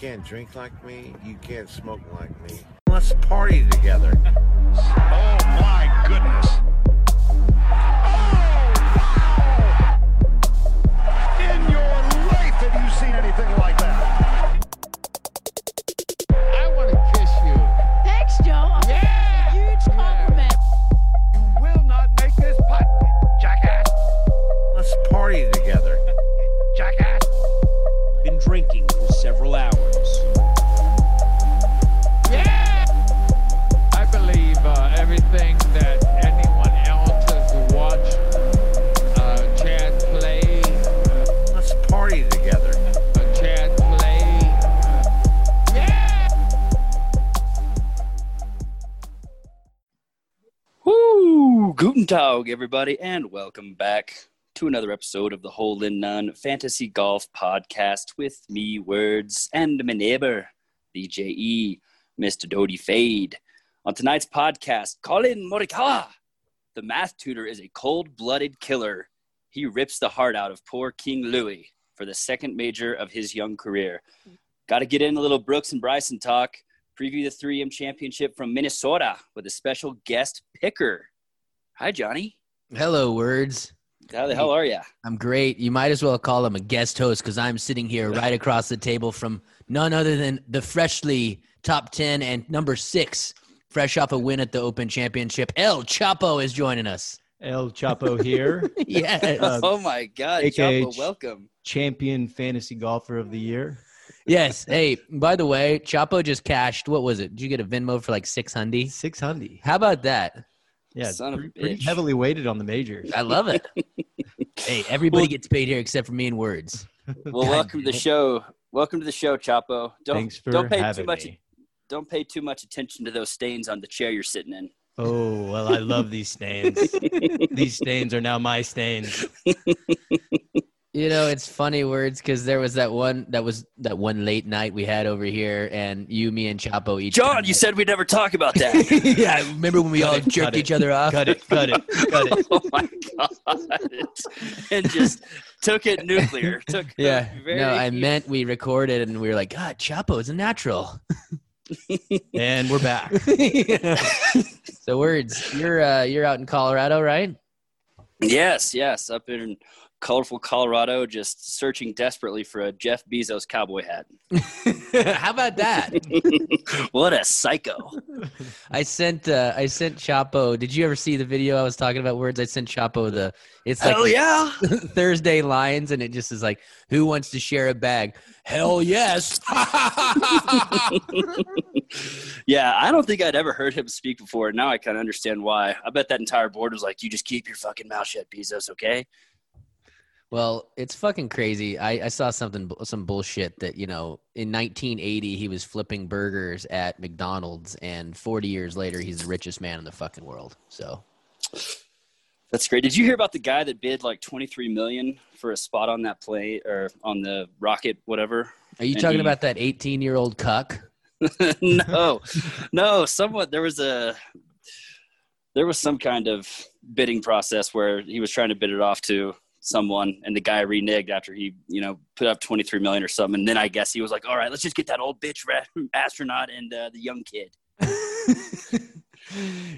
can't drink like me. You can't smoke like me. Let's party together. Oh my goodness. Oh, wow. In your life have you seen anything like Everybody, and welcome back to another episode of the Hole in None Fantasy Golf Podcast with me, Words, and my neighbor, BJE, Mr. Dodie Fade. On tonight's podcast, Collin Morikawa. The math tutor is a cold blooded killer. He rips the heart out of poor King Louis for the second major of his young career. Got to get in a little Brooks and Bryson talk. Preview the 3M championship from Minnesota with a special guest picker. Hi, Johnny. Hello, words. How the hell are you? I'm great. You might as well call him a guest host because I'm sitting here right across the table from none other than the freshly top 10 and number six, fresh off a win at the Open Championship. El Chapo is joining us. El Chapo here, Yes. Uh, oh my God, AKA Chapo, welcome. champion fantasy golfer of the year. yes. Hey, by the way, Chapo just cashed. What was it? Did you get a Venmo for like 600? Six hundred. How about that? Yeah, Son of a pretty, pretty heavily weighted on the majors. I love it. hey, everybody Well- gets paid here except for me and words. Well, God welcome to the show. Welcome to the show, Chapo. Don't Thanks for don't pay too having much. me. Don't pay too much attention to those stains on the chair you're sitting in. Oh well, I love these stains. these stains are now my stains. You know, it's funny words because there was that one that was that one late night we had over here, and you, me, and Chapo each. John, you said we'd never talk about that. yeah, remember when we Cut all it, jerked cut it, each other off? Cut it, cut it, cut it. oh my God! and just took it nuclear. Took Yeah, very, no, I meant we recorded and we were like, God, Chapo is a natural. And we're back. so words, you're uh, you're out in Colorado, right? Yes, yes, up in colorful Colorado, just searching desperately for a Jeff Bezos cowboy hat. How about that? what a psycho! I sent uh, I sent Chapo. Did you ever see the video I was talking about? Words I sent Chapo the. It's like Hell yeah! Thursday lines, and it just is like, who wants to share a bag? Hell yes. yeah, I don't think I'd ever heard him speak before. Now I kind of understand why. I bet that entire board was like, "You just keep your fucking mouth shut, Bezos, okay?" Well, it's fucking crazy. I, I saw something, some bullshit that, you know, in 1980, he was flipping burgers at McDonald's, and 40 years later, he's the richest man in the fucking world. So, That's great. Did you hear about the guy that bid like twenty three million for a spot on that plane or on the rocket, whatever? are you And talking he- about that 18 year old cuck? no, no. Somewhat there was a there was some kind of bidding process where he was trying to bid it off to someone, and the guy reneged after he you know put up twenty three million or something. And then I guess he was like, "All right, let's just get that old bitch astronaut and uh, the young kid."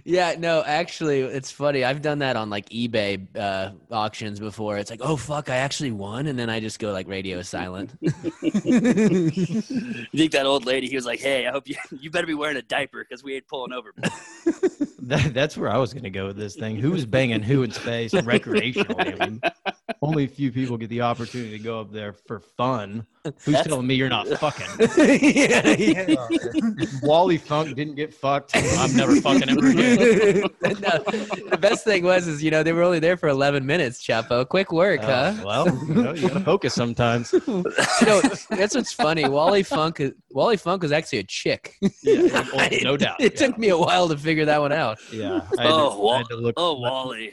yeah, no, actually, it's funny. I've done that on like eBay uh, auctions before. It's like, oh, fuck, I actually won. And then I just go like radio silent. You think that old lady? He was like, "Hey, I hope you you better be wearing a diaper because we ain't pulling over." That, that's where I was going to go with this thing. Who's banging who in space recreationally? I mean, only a few people get the opportunity to go up there for fun. Who's That's- telling me you're not fucking? yeah, yeah. Wally Funk didn't get fucked. I'm never fucking ever again. no, the best thing was, is you know, they were only there for 11 minutes. Chapo, quick work, huh? Uh, well, you, know, you gotta focus sometimes. you know, that's what's funny. Wally Funk, is, Wally Funk was actually a chick. Yeah, well, no doubt. It took me a while to figure that one out. Yeah. I had, Oh, to, Wa- I had to look. Oh, Wally.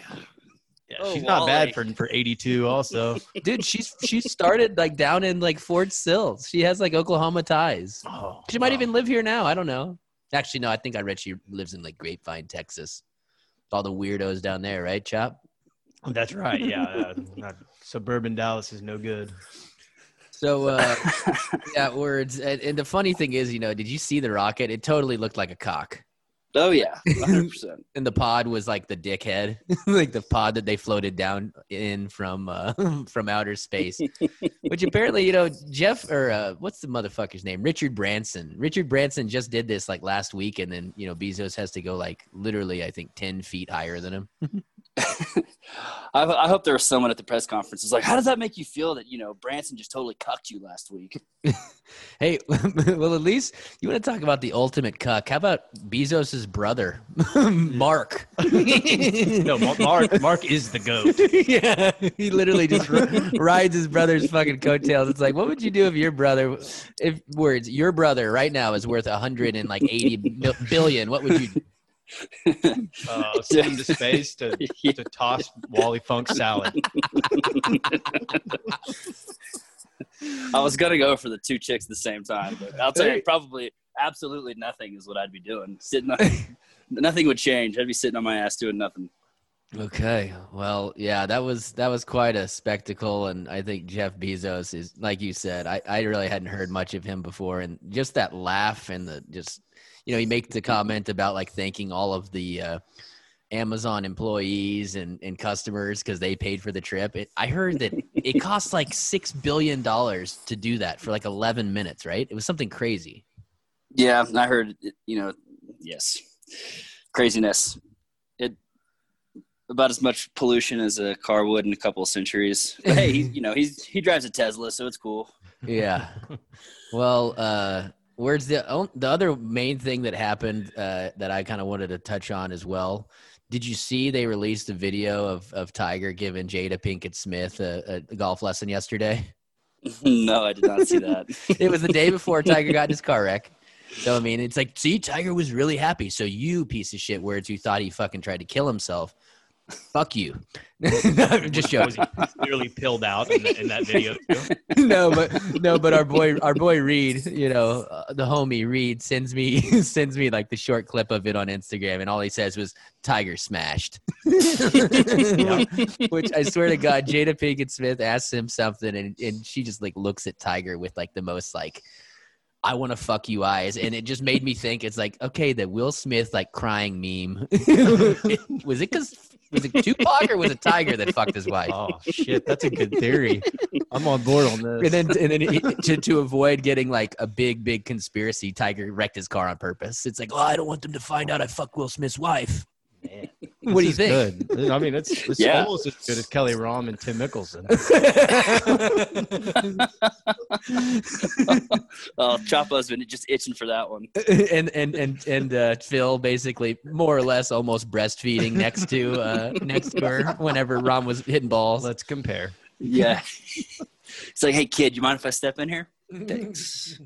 yeah, oh, she's not bad for for 82. Also. Dude, she's she started like down in like Fort Sill. She has like Oklahoma ties. Oh, She might wow. even live here now. I don't know. Actually, no. I think I read she lives in like Grapevine, Texas. All the weirdos down there, right, Chop? That's right. Yeah. Uh, not- suburban Dallas is no good. So uh, yeah, words. And, and the funny thing is, you know, did you see the rocket? It totally looked like a cock. Oh yeah, 100. percent And the pod was like the dickhead, like the pod that they floated down in from uh, from outer space. Which apparently, you know, Jeff or uh, what's the motherfucker's name? Richard Branson. Richard Branson just did this like last week, and then you know Bezos has to go like literally, I think, ten feet higher than him. I, I hope there was someone at the press conference who's like, "How does that make you feel that you know Branson just totally cucked you last week?" Hey, well, at least you want to talk about the ultimate cuck. How about Bezos's brother, Mark? No, Mark. Mark is the goat. yeah, he literally just r- rides his brother's fucking coattails. It's like, what would you do if your brother, if words, your brother right now is worth a hundred and like eighty mil- billion? What would you? Do? Uh, send him to space to, to toss Wally Funk salad. I was gonna go for the two chicks at the same time, but I'll tell you, probably absolutely nothing is what I'd be doing. Sitting, on, nothing would change. I'd be sitting on my ass doing nothing. Okay, well, yeah, that was that was quite a spectacle, and I think Jeff Bezos is, like you said, I I really hadn't heard much of him before, and just that laugh and the just, you know, he makes the comment about like thanking all of the. Uh, Amazon employees and, and customers because they paid for the trip. It, I heard that it costs like six billion dollars to do that for like eleven minutes, right? It was something crazy. Yeah, I heard. You know, yes, craziness. It about as much pollution as a car would in a couple of centuries. But hey, he, you know, he's he drives a Tesla, so it's cool. Yeah. Well, uh, where's the the other main thing that happened uh, that I kind of wanted to touch on as well? Did you see they released a video of of Tiger giving Jada Pinkett Smith a, a golf lesson yesterday? no, I did not see that. it was the day before Tiger got in his car wreck. So I mean, it's like, see, Tiger was really happy. So you piece of shit, words who thought he fucking tried to kill himself, fuck you. I'm just Was joking. he clearly pilled out in, in that video too? no, but no, but our boy, our boy Reed, you know, uh, the homie Reed sends me sends me like the short clip of it on Instagram, and all he says was "Tiger smashed," which I swear to God, Jada Pinkett Smith asks him something, and and she just like looks at Tiger with like the most like. I want to fuck you eyes, and it just made me think. It's like okay, the Will Smith like crying meme. was it because was it Tupac or was it Tiger that fucked his wife? Oh shit, that's a good theory. I'm on board on and this. then and then he, to, to avoid getting like a big big conspiracy tiger wrecked his car on purpose it's like oh i don't want them to find out i fuck will smith's wife what do you is think Good. I mean, it's, it's Yeah. almost as good as Kelly Rahm and Tim Mickelson. Oh, Chapo's been just itching for that one. and and and and uh, phil basically more or less almost breastfeeding next to uh next to her whenever Rahm was hitting balls Let's compare. Yeah. it's like, hey kid, you mind if I step in here? Thanks.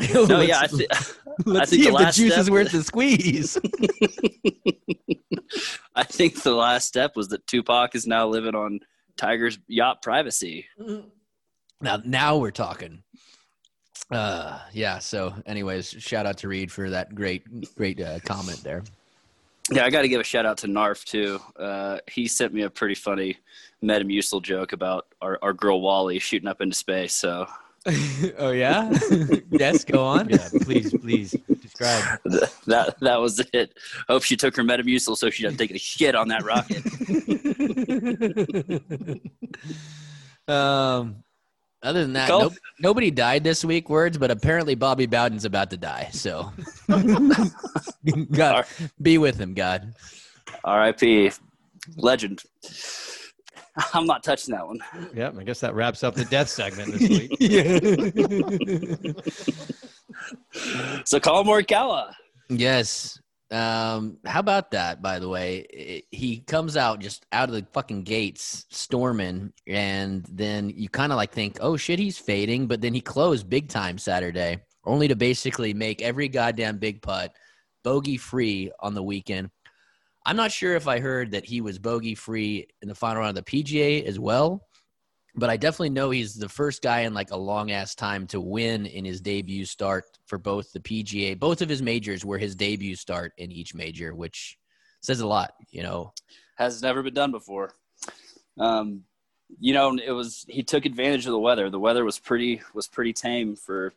No, yeah, I, let's, th- let's think see the if the juice is worth the squeeze I think the last step was that Tupac is now living on Tiger's yacht privacy. Now, now we're talking. Uh, yeah. So, anyways, shout out to Reed for that great, great uh, comment there. Yeah, I got to give a shout out to Narf too. Uh, he sent me a pretty funny Metamucil joke about our, our girl Wally shooting up into space. So oh yeah. yes. Go on. Yeah, please, please describe. that that was it. Hope she took her Metamucil so she doesn't take a shit on that rocket. um. Other than that, nope, nobody died this week. Words, but apparently Bobby Bowden's about to die. So, God, be with him, God. R.I.P. Legend. I'm not touching that one. Yep, I guess that wraps up the death segment this week. So Collin Morikawa. Yes. Um, how about that, by the way? I- he comes out just out of the fucking gates storming, and then you kind of like think, oh shit, he's fading, but then he closed big time Saturday, only to basically make every goddamn big putt bogey free on the weekend. I'm not sure if I heard that he was bogey free in the final round of the PGA as well, but I definitely know he's the first guy in like a long ass time to win in his debut start for both the PGA. Both of his majors were his debut start in each major, which says a lot, you know. Has never been done before. Um, you know, it was he took advantage of the weather. The weather was pretty was pretty tame for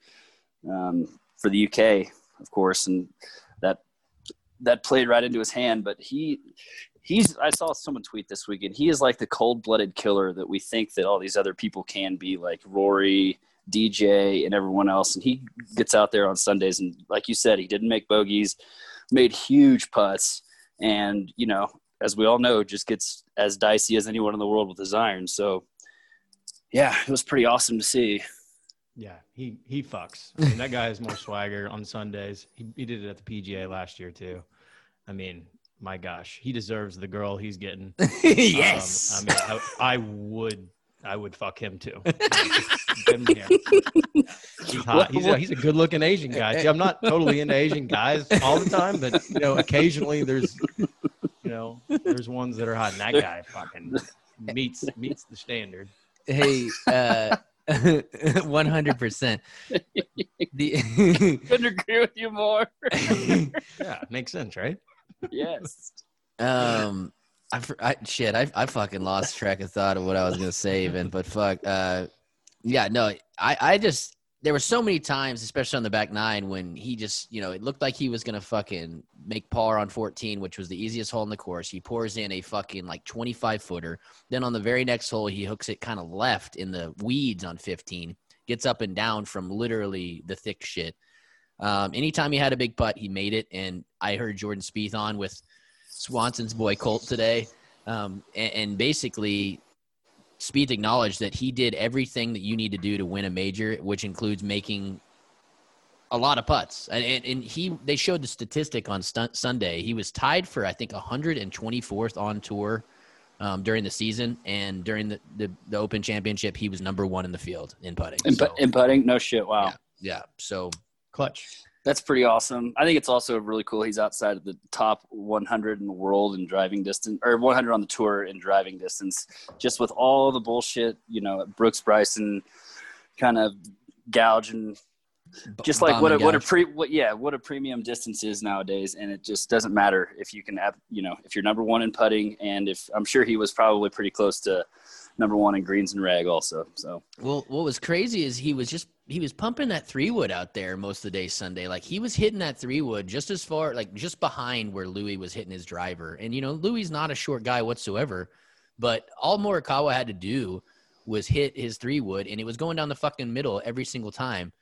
um, for the UK, of course, and that played right into his hand. But he he's I saw someone tweet this weekend. He is like the cold blooded killer that we think that all these other people can be, like Rory, DJ, and everyone else. And he gets out there on Sundays, and like you said, he didn't make bogeys, made huge putts, and you know, as we all know, just gets as dicey as anyone in the world with his iron. So, yeah, it was pretty awesome to see. Yeah, he he fucks. I mean, that guy has more swagger on Sundays. He he did it at the PGA last year too. I mean, my gosh, he deserves the girl he's getting. yes. Um, I mean, I, I would I would fuck him too. He's hot. He's a, he's a good looking Asian guy. See, I'm not totally into Asian guys all the time, but you know, occasionally there's you know there's ones that are hot, and that guy fucking meets meets the standard. hey, uh, 100%. The Couldn't agree with you more. Yeah, makes sense, right? yes. um I, I shit I, I fucking lost track of thought of what i was gonna say even but fuck uh yeah no i i just there were so many times especially on the back nine when he just you know it looked like he was gonna fucking make par on 14 which was the easiest hole in the course. He pours in a fucking like 25 footer. Then on the very next hole he hooks it kind of left in the weeds on 15 gets up and down from literally the thick shit. Um, anytime he had a big putt, he made it. And I heard Jordan Spieth on with Swanson's boy Colt today, um, and, and basically, Spieth acknowledged that he did everything that you need to do to win a major, which includes making a lot of putts. And, and, and he they showed the statistic on Stun- Sunday. He was tied for I think 124th on tour. Um, during the season and during the, the, the Open Championship, he was number one in the field in putting. In, So, in putting, no shit. Wow. yeah, yeah. So Clutch. That's pretty awesome. I think it's also really cool. He's outside of the top 100 in the world in driving distance, or 100 on the tour in driving distance. Just with all the bullshit, you know, Brooks Bryson kind of gouging, just like bomb what a, what a pre, what yeah, what a premium distance is nowadays, and it just doesn't matter if you can have, you know, if you're number one in putting, and if I'm sure he was probably pretty close to number one in greens and rag also. So Well, what was crazy is he was just he was pumping that three wood out there most of the day Sunday. Like he was hitting that three wood just as far like just behind where Louis was hitting his driver. And you know, Louis not a short guy whatsoever, but all Morikawa had to do was hit his three wood and it was going down the fucking middle every single time.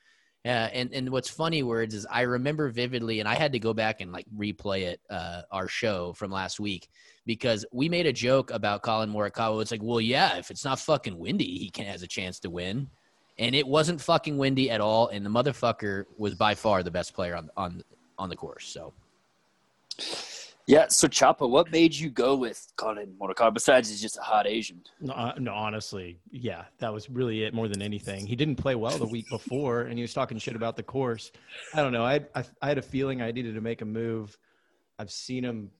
Uh, and and what's funny words is I remember vividly, and I had to go back and like replay it, uh, our show from last week because we made a joke about Collin Morikawa. It's like, well, yeah, if it's not fucking windy, he can has a chance to win, and it wasn't fucking windy at all, and the motherfucker was by far the best player on on on the course. So yeah. So Chapa, what made you go with Collin Morikawa besides he's just a hot Asian? No, uh, no, honestly, yeah, that was really it more than anything. He didn't play well the week before, and he was talking shit about the course. I don't know. I, I I had a feeling I needed to make a move. I've seen him,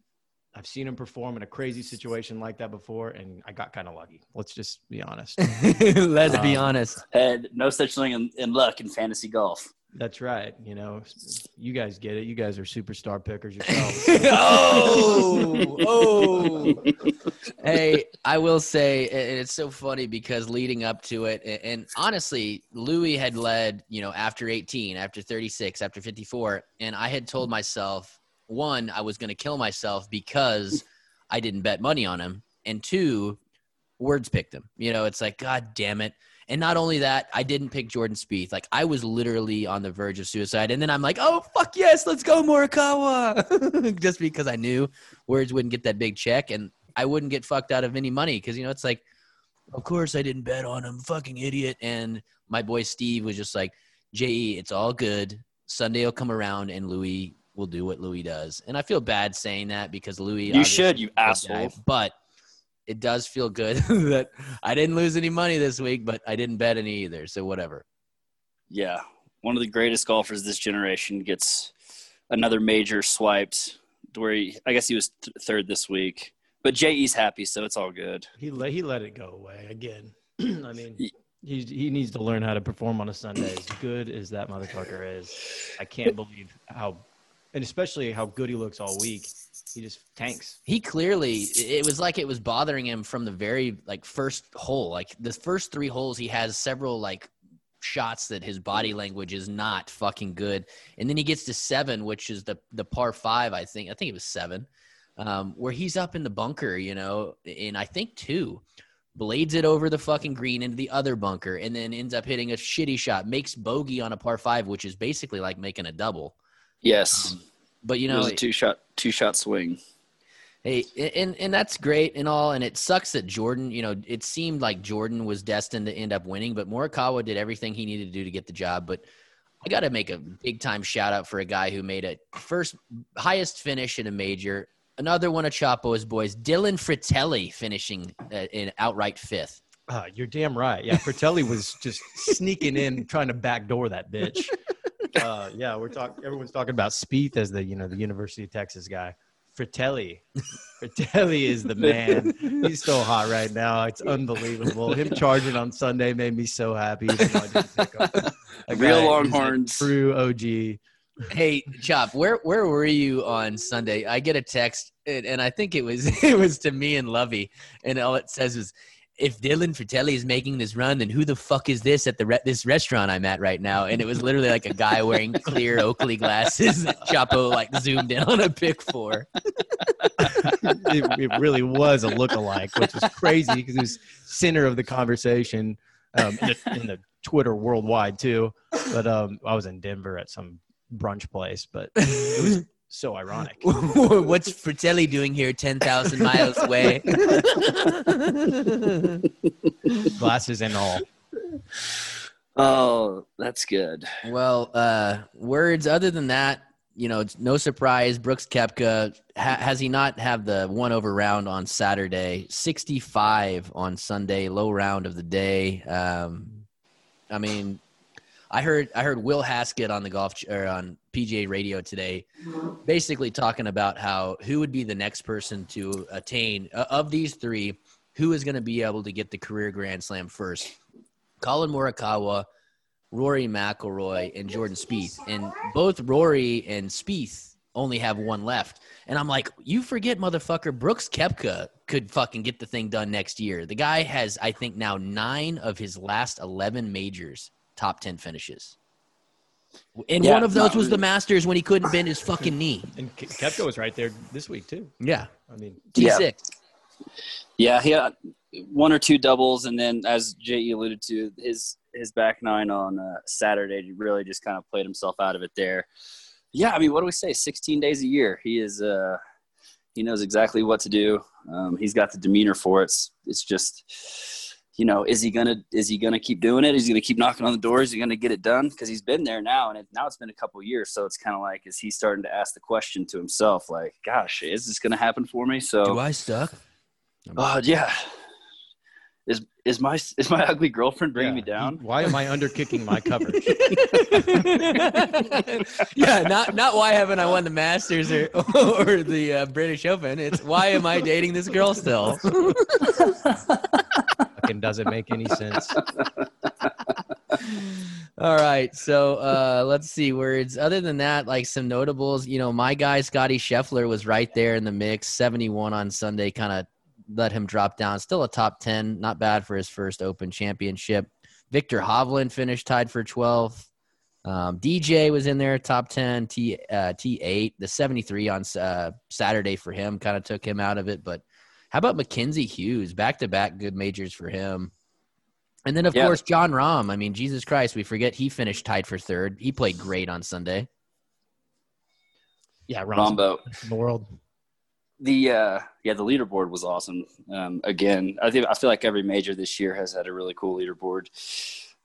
I've seen him perform in a crazy situation like that before, and I got kind of lucky. Let's just be honest. let's be Um, honest. Had no such thing in, in luck in fantasy golf. That's right. You know, you guys get it. You guys are superstar pickers yourselves. oh, oh. hey, I will say, and it's so funny because leading up to it, and- and honestly, Louis had led, you know, after 18, after 36, after 54, and I had told myself, one, I was going to kill myself because I didn't bet money on him, and two, words picked him. You know, it's like, God damn it. And not only that, I didn't pick Jordan Spieth. Like I was literally on the verge of suicide, and then I'm like, "Oh fuck yes, let's go Morikawa!" Just because I knew Words wouldn't get that big check, and I wouldn't get fucked out of any money because you know it's like, of course I didn't bet on him, fucking idiot. And my boy Steve was just like, "Je, it's all good. Sunday will come around, and Louis will do what Louis does." And I feel bad saying that because Louis, You should, you is a good guy, asshole. but it does feel good that I didn't lose any money this week, but I didn't bet any either. So whatever. Yeah, one of the greatest golfers this generation gets another major swiped. Where he, I guess he was th- third this week, but JE's happy, so it's all good. he let he let it go away again. I mean, Ye- he he needs to learn how to perform on a Sunday. As good as that motherfucker is, I can't believe how, and especially how good he looks all week. He just tanks. he clearly it was like it was bothering him from the very like first hole like the first three holes he has several like shots that his body language is not fucking good and then he gets to seven which is the the par five i think i think it was seven um, where he's up in the bunker you know and i think two blades it over the fucking green into the other bunker and then ends up hitting a shitty shot makes bogey on a par five which is basically like making a double Yes, but you know, it know was a two shot two shot swing. Hey, and and that's great and all, and it sucks that Jordan. You know, it seemed like Jordan was destined to end up winning, but Morikawa did everything he needed to do to get the job. But I got to make a big time shout out for a guy who made a first highest finish in a major. Another one of Chapo's boys, Dylan Frittelli, finishing uh, in outright fifth. Uh, you're damn right. Yeah, Frittelli was just sneaking in, trying to backdoor that bitch. Uh, yeah, we're talking. Everyone's talking about Spieth as the you know the University of Texas guy. Frittelli, Frittelli is the man. He's so hot right now. It's unbelievable. Him charging on Sunday made me so happy. Even though I didn't pick him. That Real guy is Longhorns. true OG. Hey, Chop, where where were you on Sunday? I get a text, and, and I think it was it was to me and Lovey, and all it says was, "If Dylan Frittelli is making this run, then who the fuck is this at the re- this restaurant I'm at right now?" And it was literally like a guy wearing clear Oakley glasses. that Chapo like zoomed in on a pick four. it, it really was a lookalike, which was crazy because it was center of the conversation um, in, the, in the Twitter worldwide too. But um, I was in Denver at some brunch place, but it was so ironic. What's Frittelli doing here, ten thousand miles away? Glasses and all. Oh, that's good. Well, uh, words other than that, you know, it's no surprise. Brooks Koepka ha- has he not have the one over round on Saturday, sixty five on Sunday, low round of the day. Um, I mean, I heard I heard Will Haskett on the golf ch- or on PGA Radio today, basically talking about how who would be the next person to attain uh, of these three, who is going to be able to get the career Grand Slam first. Collin Morikawa, Rory McIlroy, and Jordan Spieth, and both Rory and Spieth only have one left. And I'm like, you forget, motherfucker, Brooks Koepka could fucking get the thing done next year. The guy has, I think, now nine of his last 11 majors top 10 finishes. And Yeah, one of those no, was the Masters when he couldn't bend his fucking knee. And Ke- Koepka was right there this week too. Yeah. I mean, Yeah. T6. Yeah, he had one or two doubles, and then as Je alluded to, his his back nine on uh, Saturday really just kind of played himself out of it there. Yeah, I mean, what do we say? Sixteen days a year. He is. Uh, he knows exactly what to do. Um, he's got the demeanor for it. It's, it's just, you know, is he gonna is he gonna keep doing it? Is he gonna keep knocking on the door? Is he gonna get it done? Because he's been there now, and it, now it's been a couple years. So it's kind of like, is he starting to ask the question to himself, like, "Gosh, is this gonna happen for me?" So Do I suck? Oh yeah. Is is my is my ugly girlfriend bringing me down? Why am I underkicking my coverage? yeah, not not why haven't I won the Masters or or the uh, British Open? It's why am I dating this girl still? Fucking doesn't make any sense. All right, so uh, let's see words. Other than that, like some notables, you know, my guy Scotty Scheffler was right there in the mix. Seventy-one on Sunday, kind of let him drop down. Still a top ten, not bad for his first Open Championship. Viktor Hovland finished tied for 12th. Um, DJ was in there, top 10, T uh, T8. The 73 on uh, Saturday for him kind of took him out of it. But how about Mackenzie Hughes? Back to back good majors for him. And then, of Yeah. course, Jon Rahm. I mean, Jesus Christ, we forget he finished tied for third. He played great on Sunday. Yeah, Ron's Rombo. the world. The uh, yeah, the leaderboard was awesome. Um, again, I think I feel like every major this year has had a really cool leaderboard.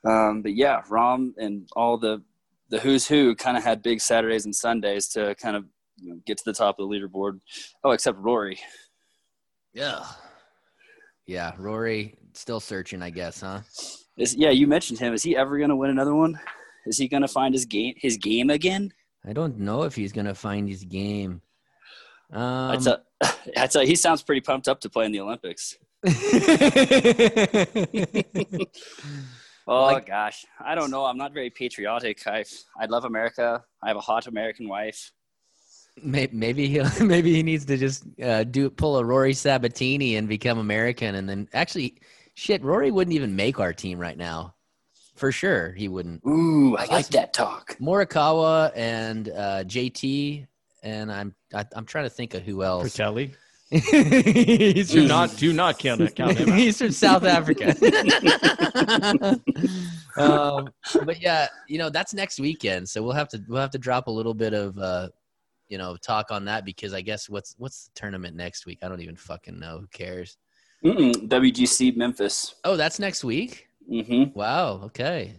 Um, but yeah, Rahm and all the the who's who kind of had big Saturdays and Sundays to kind of you know, get to the top of the leaderboard. Oh, except Rory. Yeah. Yeah, Rory still searching, I guess, huh? Is, yeah, you mentioned him. Is he ever going to win another one? Is he going to find his game his game again? I don't know if he's gonna find his game. Um, I tell, I tell he sounds pretty pumped up to play in the Olympics. Oh Like- gosh, I don't know. I'm not very patriotic. I I love America. I have a hot American wife. May- Maybe he will maybe he needs to just uh, do pull a Rory Sabatini and become American, and then actually, shit, Rory wouldn't even make our team right now, for sure. He wouldn't. Ooh, I, I like that talk. Morikawa and uh, JT, and I'm I, I'm trying to think of who else. Frittelli. He's Do not do not count, count him out. He's from South Africa. um, but yeah, you know that's next weekend, so we'll have to we'll have to drop a little bit of uh, you know talk on that because I guess what's what's the tournament next week? I don't even fucking know. Who cares? Mm-mm, WGC Memphis. Oh, that's next week. Mm-hmm. Wow. Okay.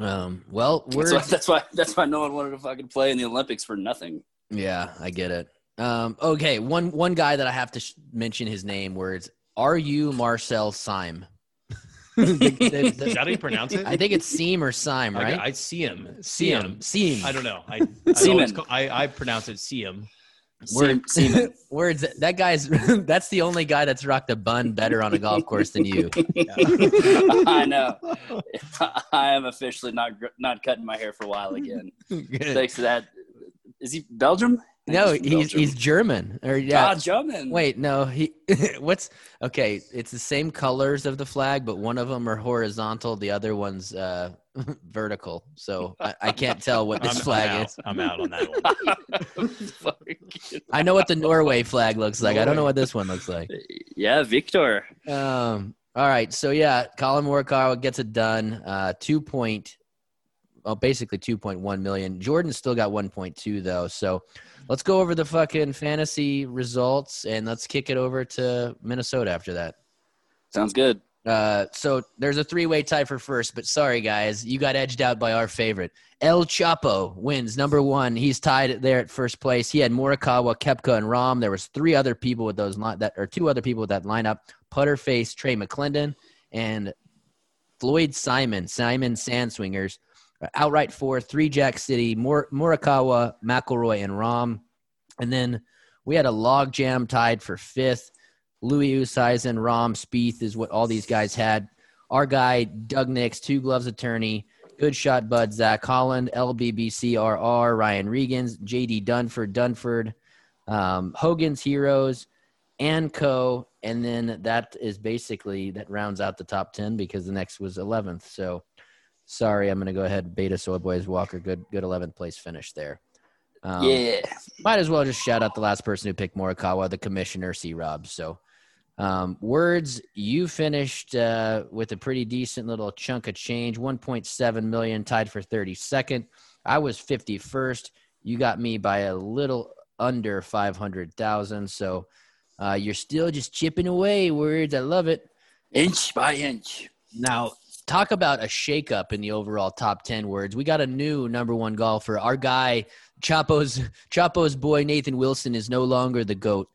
Um. Well, we're That's why, that's why that's why no one wanted to fucking play in the Olympics for nothing. Yeah, I get it. Um, okay, one one guy that I have to sh- mention his name. Words. Are you Marcel Siem? The- the- the- Is that how you pronounce it? I think it's Seam or Syme, I, right? I see him. Seam. Seam. I don't know. I I, always call- I, I pronounce it see him. Word, Seaman. words. That guy's. That's the only guy that's rocked a bun better on a golf course than you. I know. I am officially not not cutting my hair for a while again. Thanks to that. Is he Belgium? I think no, he's Belgium. he's German. Or yeah. Ah, German. Wait, no. He what's okay? It's the same colors of the flag, but one of them are horizontal, the other one's uh, vertical. So I, I can't tell what this I'm, flag I'm is. I'm out on that one. I know what the Norway flag looks like. I don't know what this one looks like. yeah, Viktor. Um. All right. So yeah, Colin Morikawa gets it done. Uh, two point, well, basically two point one million. Jordan still got one point two though. So let's go over the fucking fantasy results and let's kick it over to Minnesota after that. Sounds good. Uh, so there's a three-way tie for first, but sorry guys, you got edged out by our favorite. El Chapo wins number one. He's tied there at first place. He had Morikawa, Koepka, and Rahm. There was three other people with those line that or two other people with that lineup: Putterface, Trey McClendon, and Floyd Simon. Simon Sandswingers outright four, three Jack City, Mor- Morikawa, McIlroy, and Rahm. And then we had a log jam tied for fifth. Louis Oosthuizen, Rahm, Spieth is what all these guys had. Our guy, Doug Nix, two gloves attorney, good shot bud, Zach Holland, LBBCRR, Ryan Regans, JD Dunford, Dunford, um, Hogan's Heroes, and Co. And then that is basically that rounds out the top 10 because the next was 11th. So sorry, I'm going to go ahead. Beta Soy Boys Walker, good, good 11th place finish there. Um, yeah. might as well just shout out the last person who picked Morikawa, the commissioner, C. Rob. So, um, words, you finished uh, with a pretty decent little chunk of change 1.7 million, tied for 32nd. I was 51st. You got me by a little under 500,000. So, uh, you're still just chipping away, words. I love it. Inch by inch. Now, talk about a shakeup in the overall top 10 words. We got a new number one golfer. Our guy, Chapo's, Chapo's boy, Nathan Wilson, is no longer the GOAT.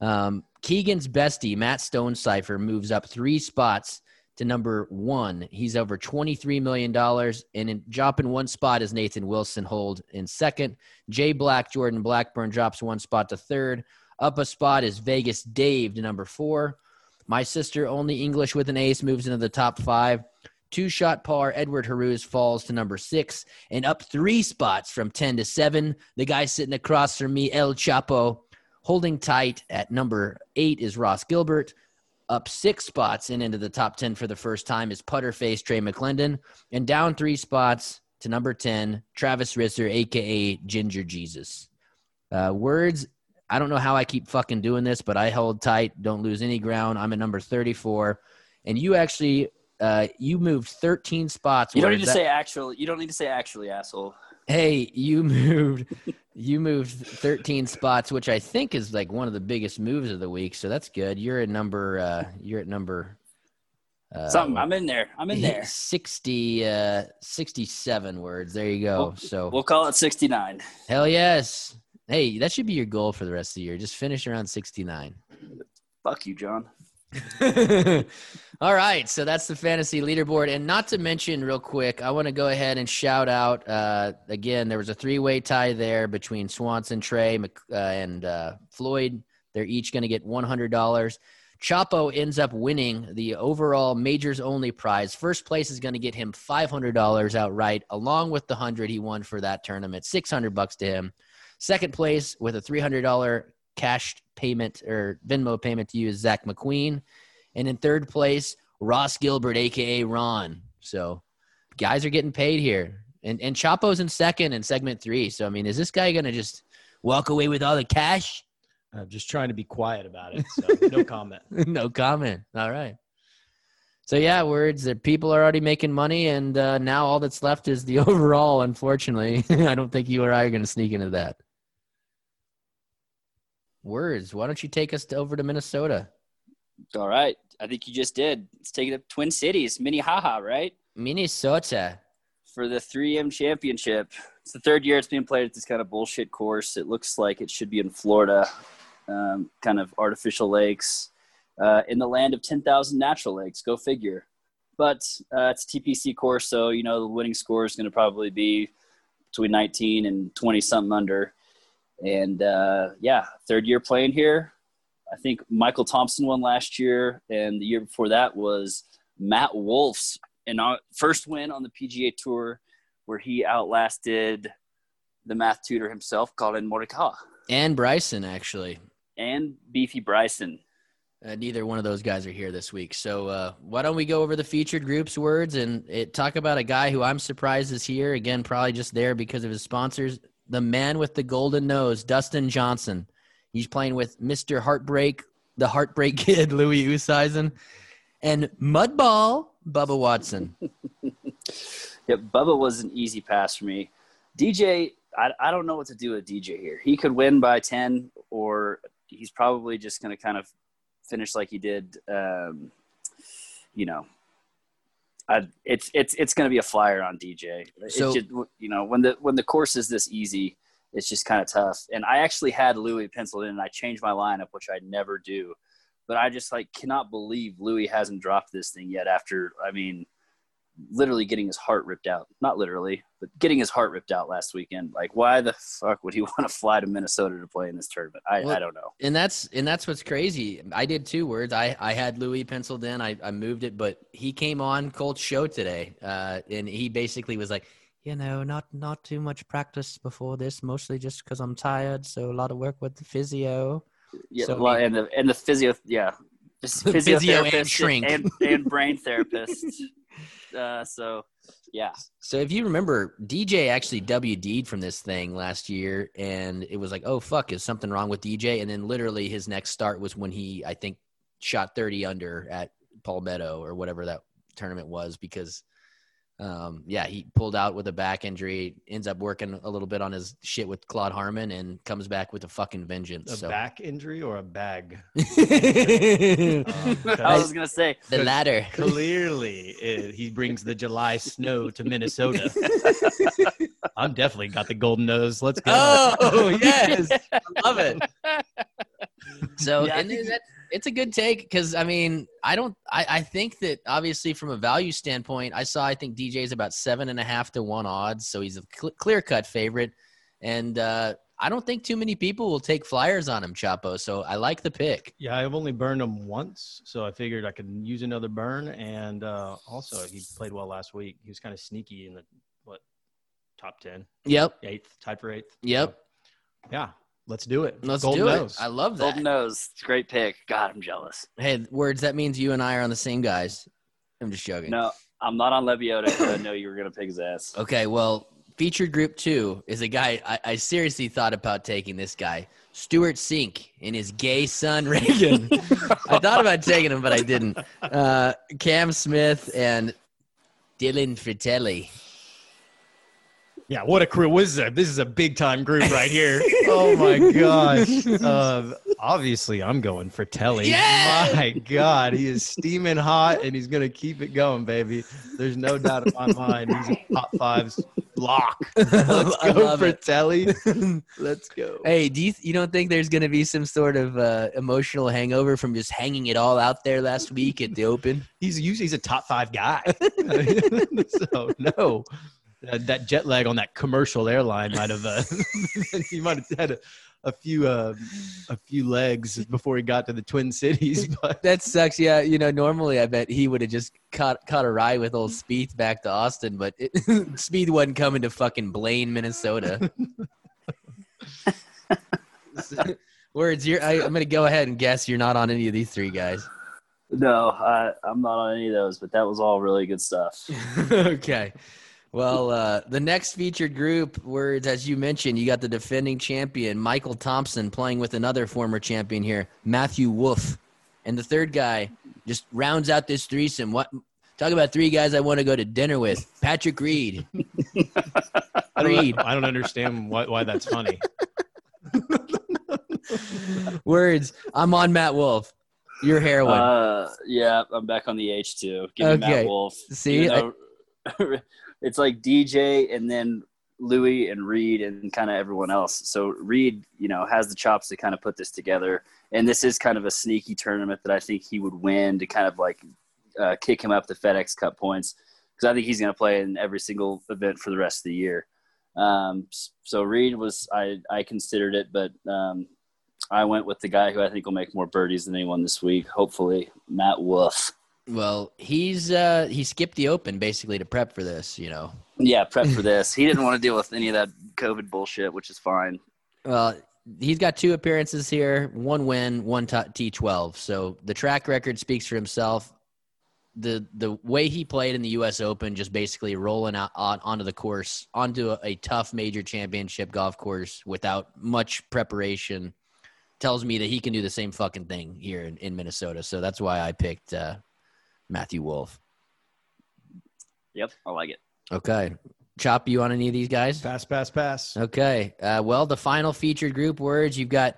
Um, Keegan's bestie, Matt Stone Cipher, moves up three spots to number one. He's over $23 million. And in dropping one spot is Nathan Wilson hold in second. Jay Black, Jordan Blackburn drops one spot to third. Up a spot is Vegas Dave to number four. My sister, only English with an ace, moves into the top five. Two shot par, Edward Haruz falls to number six. And up three spots from 10 to seven, the guy sitting across from me, El Chapo, holding tight at number eight is Ross Gilbert. Up six spots and into the top 10 for the first time is putter face Trey McClendon. And down three spots to number 10, Travis Risser, aka Ginger Jesus. Uh, words I don't know how I keep fucking doing this, but I hold tight, don't lose any ground. I'm at number 34, and you actually uh, you moved 13 spots. You don't need to that- say actually. You don't need to say actually, asshole. Hey, you moved you moved 13 spots, which I think is like one of the biggest moves of the week. So that's good. You're at number uh, you're at number uh, Something. I'm in there. I'm in there. 60 uh 67 words. There you go. We'll- so We'll call it 69. hell yes. Hey, that should be your goal for the rest of the year. Just finish around 69. Fuck you, John. All right, so that's the fantasy leaderboard, and not to mention, real quick, I want to go ahead and shout out uh, again. There was a three-way tie there between Swanson, Trey, uh, and uh, Floyd. They're each going to get one hundred dollars. Chapo ends up winning the overall majors only prize. First place is going to get him $500 outright, along with the 100 he won for that tournament, 600 bucks to him. Second place with a $300 cash payment or Venmo payment to you is Zach McQueen. And in third place, Ross Gilbert, aka Ron. So guys are getting paid here. And and Chapo's in second in segment three. So I mean, is this guy gonna just walk away with all the cash? I'm just trying to be quiet about it. So no comment. no comment. All right. So yeah, words that people are already making money, and uh, now all that's left is the overall. Unfortunately, I don't think you or I are going to sneak into that. Words. Why don't you take us to, over to Minnesota? All right. I think you just did. Let's take it up Twin Cities, Minnehaha, right? Minnesota. For the 3M championship. It's the third year it's being played at this kind of bullshit course. It looks like it should be in Florida, um, kind of artificial lakes, uh, in the land of 10,000 natural lakes. Go figure. But uh, it's a TPC course, so you know the winning score is going to probably be between 19 and 20 something under. And uh, yeah, third year playing here. I think Michael Thompson won last year, and the year before that was Matt Wolff's and first win on the PGA Tour, where he outlasted the math tutor himself, Collin Morikawa, And Bryson, actually. and Beefy Bryson. Uh, neither one of those guys are here this week. So uh, why don't we go over the featured groups words and it, talk about a guy who I'm surprised is here again, probably just there because of his sponsors. The man with the golden nose, Dustin Johnson. He's playing with Mr. Heartbreak, the Heartbreak Kid, Louis Oosthuizen, and Mudball, Bubba Watson. Yep, Bubba was an easy pass for me. DJ, I, I don't know what to do with DJ here. He could win by 10, or he's probably just going to kind of finish like he did, um, you know. I, it's it's it's going to be a flyer on DJ. It's So- just, you know when the when the course is this easy, it's just kind of tough. And I actually had Louis penciled in, and I changed my lineup, which I never do. But I just like cannot believe Louis hasn't dropped this thing yet. After I mean, literally getting his heart ripped out. Not literally, but getting his heart ripped out last weekend. Like, why the fuck would he want to fly to Minnesota to play in this tournament? I, Well- I don't know. and that's and that's what's crazy. I did two words. I I had Louis penciled in. I I moved it, but he came on Colt's show today, uh, and he basically was like, you know, not not too much practice before this, mostly just because I'm tired. So a lot of work with the physio. Yeah, So well, and the and the physio, yeah, just Physio and shrink. and, and brain therapist. Uh, so, yeah, So if you remember, DJ actually WD'd from this thing last year, and it was like, oh fuck, is something wrong with DJ? And then literally his next start was when he, I think, shot 30 under at Palmetto or whatever that tournament was because, um, yeah, he pulled out with a back injury, ends up working a little bit on his shit with Claude Harmon, and comes back with a fucking vengeance. A so. back injury or a bag? Um, I was gonna say, the latter. Clearly, uh, he brings the July snow to Minnesota. I'm definitely got the golden nose. Let's go. Oh yes, I love it. So Yeah, and think- that, it's a good take because I mean I don't I, I think that obviously from a value standpoint I saw I think DJ is about seven and a half to one odds so he's a cl- clear cut favorite and uh, I don't think too many people will take flyers on him Chapo so I like the pick. Yeah, I've only burned him once, so I figured I could use another burn. And uh, also, he played well last week. He was kind of sneaky in the what top ten, Yep, eighth, tied for eighth. yep. So, yeah, let's do it. Let's golden do nose. it. I love that. golden nose, it's a great pick. God, I'm jealous. Hey, words that means you and I are on the same guys. I'm just joking. No, I'm not on Leviota because I know you were gonna pick his ass. Okay, well, featured group two is a guy I, I seriously thought about taking this guy, Stewart Cink, and his gay son Reagan. I thought about taking him, but I didn't. Uh, Cam Smith and Dylan Frittelli. Yeah, what a crew! This is a, this is a big time group right here. oh my gosh! Uh, obviously, I'm going for Telly. Yes! My God, he is steaming hot, and he's gonna keep it going, baby. There's no doubt in my mind. He's a top fives block. Let's I go for it. Telly. Let's go. Hey, do you you don't think there's going to be some sort of uh, emotional hangover from just hanging it all out there last week at the Open? He's usually he's a top five guy. so no. Uh, that jet lag on that commercial airline might have uh, he might have had a, a few uh, a few legs before he got to the Twin Cities. But That sucks. Yeah, you know, normally I bet he would have just caught caught a ride with old Speed back to Austin, but it, Speed wasn't coming to fucking Blaine, Minnesota. Words, you're. I, I'm gonna go ahead and guess you're not on any of these three guys. No, I, I'm not on any of those, but that was all really good stuff. okay. Well, uh, the next featured group, words as you mentioned, you got the defending champion Michael Thompson playing with another former champion here, Matthew Wolff, and the third guy just rounds out this threesome. What? Talk about three guys I want to go to dinner with. Patrick Reed. I don't, Reed. I don't understand why, why that's funny. Words. I'm on Matt Wolff. Your heroine. Uh, yeah, I'm back on the H too. Give me Okay. Matt Wolff. See, Even though- it's like DJ and then Louis and Reed and kind of everyone else. So Reed, you know, has the chops to kind of put this together. And this is kind of a sneaky tournament that I think he would win to kind of like uh, kick him up the FedEx Cup points because I think he's going to play in every single event for the rest of the year. Um, so Reed was I I considered it, but um, I went with the guy who I think will make more birdies than anyone this week. Hopefully, Matt Wolff. Well, he's uh, he skipped the Open basically to prep for this. You know. Yeah, prep for this. He didn't want to deal with any of that COVID bullshit, which is fine. Well, he's got two appearances here, one win, one t- T12. So the track record speaks for himself. The the way he played in the U.S. Open, just basically rolling out on, onto the course, onto a, a tough major championship golf course without much preparation, tells me that he can do the same fucking thing here in, in Minnesota. So that's why I picked uh, Matthew Wolff. Yep, I like it. Okay, chop you on any of these guys? Pass, pass, pass. Okay. Uh, well, the final featured group words you've got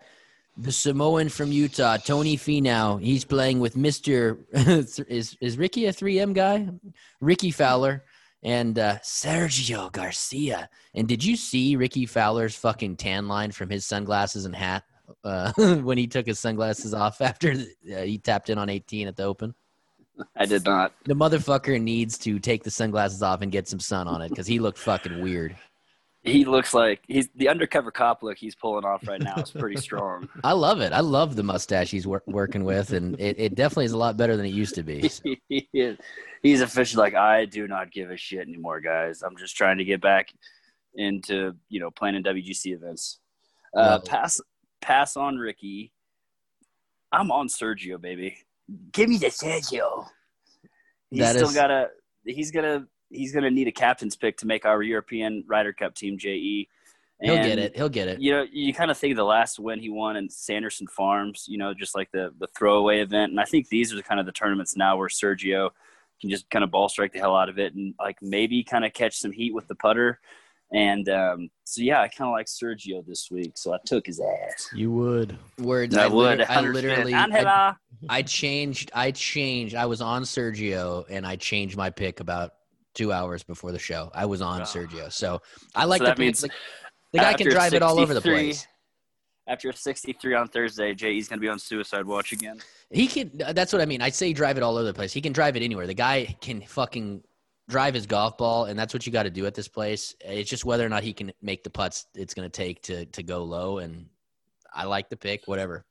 the Samoan from Utah, Tony Finau. He's playing with Mister. is is Rickie a 3M guy? Rickie Fowler and uh, Sergio Garcia. And did you see Rickie Fowler's fucking tan line from his sunglasses and hat uh, when he took his sunglasses off after uh, he tapped in on 18 at the Open? I did not. The motherfucker needs to take the sunglasses off and get some sun on it because he looked fucking weird. He looks like he's the undercover cop look he's pulling off right now is pretty strong. I love it. I love the mustache he's wor- working with, and it, it definitely is a lot better than it used to be. So, He is- he's officially like, I do not give a shit anymore, guys. I'm just trying to get back into you know playing in WGC events. Uh, pass pass on Rickie. I'm on Sergio, baby. Give me the Sergio. He's That still is- gotta. He's gonna. He's gonna need a captain's pick to make our European Ryder Cup team. Je. he'll get it. He'll get it. You know, you kind of think of the last win he won in Sanderson Farms. You know, just like the the throwaway event. And I think these are the kind of the tournaments now where Sergio can just kind of ball strike the hell out of it and like maybe kind of catch some heat with the putter. And um, so yeah, I kind of like Sergio this week, so I took his ass. You would. Words. I, I, would. lit- I literally. I, I changed. I changed. I was on Sergio, and I changed my pick about two hours before the show. I was on Ah. Sergio, so I like So the that means like, the guy can drive it all over the place. After 63 on Thursday, JE's going to be on suicide watch again. He can. That's what I mean. I'd say drive it all over the place. He can drive it anywhere. The guy can fucking drive his golf ball, and that's what you got to do at this place. It's just whether or not he can make the putts it's going to take to to go low. And I like the pick, whatever.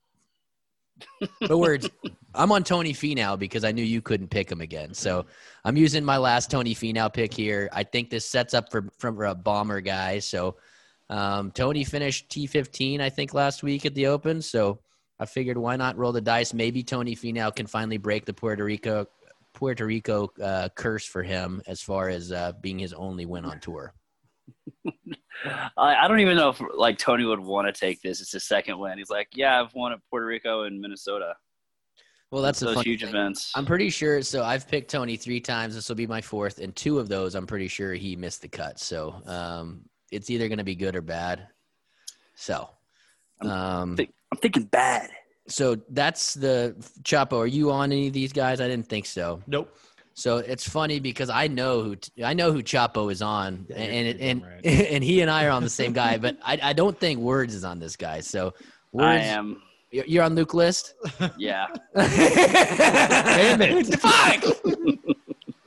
but words, I'm on Tony Finau because I knew you couldn't pick him again. So I'm using my last Tony Finau pick here. I think this sets up for for a bomber guy. So um, Tony finished T15, I think, last week at the Open. So I figured why not roll the dice? Maybe Tony Finau can finally break the Puerto Rico Puerto Rico uh, curse for him as far as uh, being his only win on tour. I, I don't even know if like Tony would want to take this. It's his second win. He's like, yeah, I've won at Puerto Rico and Minnesota. Well, that's those huge thing. events. I'm pretty sure. So I've picked Tony three times. This will be my fourth, and two of those I'm pretty sure he missed the cut. So um, it's either going to be good or bad. So, um, Think- I'm thinking bad. So that's the Chapo. Are you on any of these guys? I didn't think so. Nope. So it's funny because I know who I know who Chapo is on, Yeah, and you're and right. and he and I are on the same guy, but I, I don't think Words is on this guy. So I am. you're you're on Luke List. Yeah. Damn it. Fuck.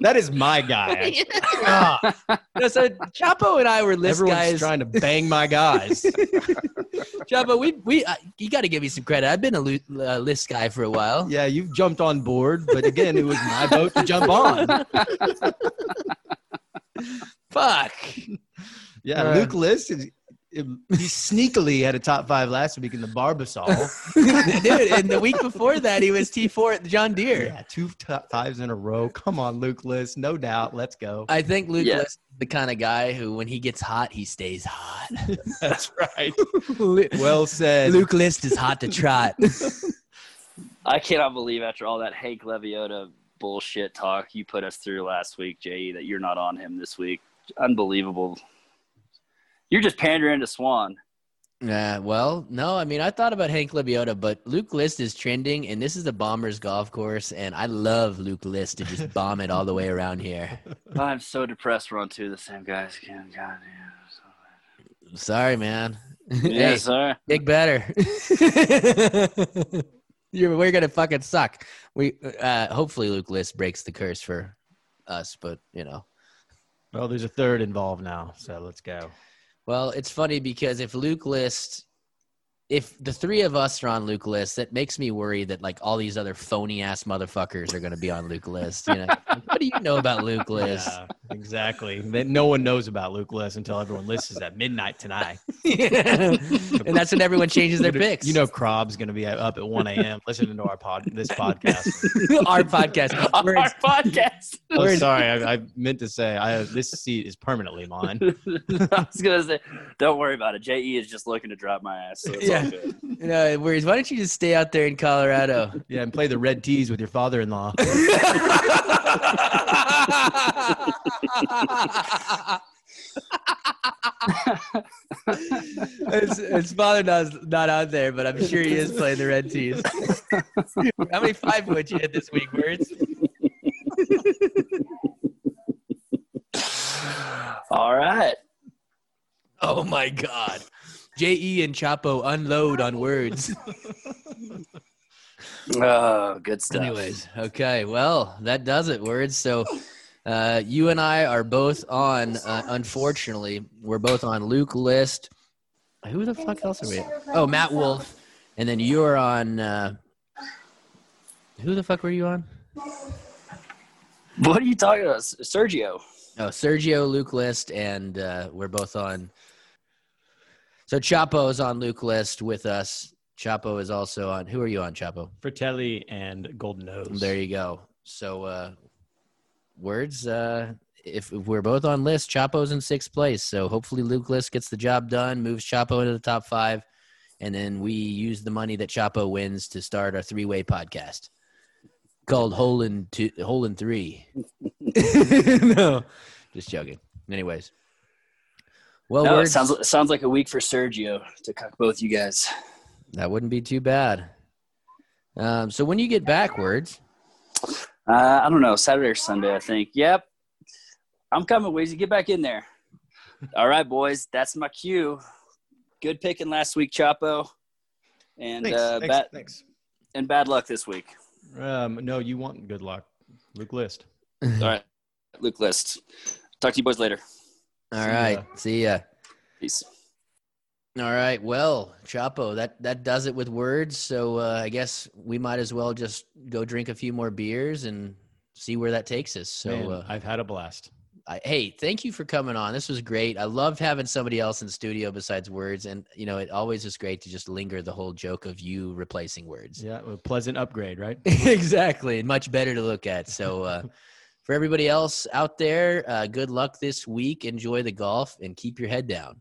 That is my guy. God, No, so Chapo and I were list everyone's guys. trying to bang my guys. Chapo, we we uh, you got to give me some credit. I've been a lu- uh, list guy for a while. Yeah, you've jumped on board, but again, it was my boat to jump on. Fuck. Yeah, Uh, Luke List is. He sneakily had a top five last week in the Barbasol. Dude, and the week before that, he was T4 at the John Deere. Yeah, two top fives in a row. Come on, Luke List. No doubt. Let's go. I think Luke Yeah. List is the kind of guy who, when he gets hot, he stays hot. That's right. Well said. Luke List is hot to trot. I cannot believe after all that Hank Lebioda bullshit talk you put us through last week, Jay, that you're not on him this week. Unbelievable. You're just pandering to Swan. Uh, well, no, I mean, I thought about Hank Lebioda, but Luke List is trending, and this is the Bombers golf course, and I love Luke List to just bomb it all the way around here. I'm so depressed we're on two of the same guys again. God Sorry, man. damn. hey, Yes, sir. get better. You're, we're gonna fucking suck. We uh, hopefully Luke List breaks the curse for us, but you know. Well, there's a third involved now, so let's go. Well, it's funny because if Luke List, if the three of us are on Luke List, that makes me worry that like all these other phony ass motherfuckers are going to be on Luke List. You know, what do you know about Luke List? Yeah, exactly. That no one knows about Luke List until everyone listens at midnight tonight. and that's when everyone changes their picks. You know, Crob's going to be up at 1 a.m. listening to our pod, this podcast. our podcast. On We're- our podcast. Oh, sorry, I, I meant to say I, this seat is permanently mine. I was gonna say, don't worry about it. Je is just looking to drop my ass. So it's Yeah. all good. you know, whereas why don't you just stay out there in Colorado? Yeah, and play the red tees with your father-in-law. His, his father not, not out there, but I'm sure he is playing the red tees. How many five would you hit this week, words? All right. Oh my god. J.E. and Chapo unload on words. Oh, good stuff. Anyways, okay. Well, that does it, words. So uh, you and I are both on, uh, unfortunately, we're both on Luke List. Who the fuck else are we? Oh, Matt Wolff. And then you're on. Uh, who the fuck were you on? What are you talking about, Sergio? Oh, Sergio, Luke List, and uh, we're both on. So Chapo is on Luke List with us. Chapo is also on. Who are you on, Chapo? Frittelli and Golden Nose. There you go. So uh, words. Uh, if, if we're both on list, Chapo's in sixth place. So hopefully Luke List gets the job done, moves Chapo into the top five, and then we use the money that Chapo wins to start our three-way podcast called Hole in Two, Hole in Three. no, just joking. Anyways, well, No, sounds sounds like a week for Sergio to cock both you guys. that wouldn't be too bad. Um, so when you get backwards, Uh, I don't know, Saturday or Sunday, I think. Yep. I'm coming, Weezy. Get back in there. All right, boys. That's my cue. Good picking last week, Chapo. And Thanks, uh, thanks, bad thanks. and bad luck this week. Um, no, you want good luck. Luke List. All right, Luke List. Talk to you boys later. all See right, ya. see ya. Peace. All right. Well, Chapo, that that does it with words. So uh, I guess we might as well just go drink a few more beers and see where that takes us. So, Man, uh, I've had a blast. I, hey, thank you for coming on. This was great. I loved having somebody else in the studio besides words, and you know, it always is great to just linger the whole joke of you replacing words. Yeah, a pleasant upgrade, right? exactly. And much better to look at. So, uh, for everybody else out there, uh, good luck this week. Enjoy the golf and keep your head down.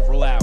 several hours.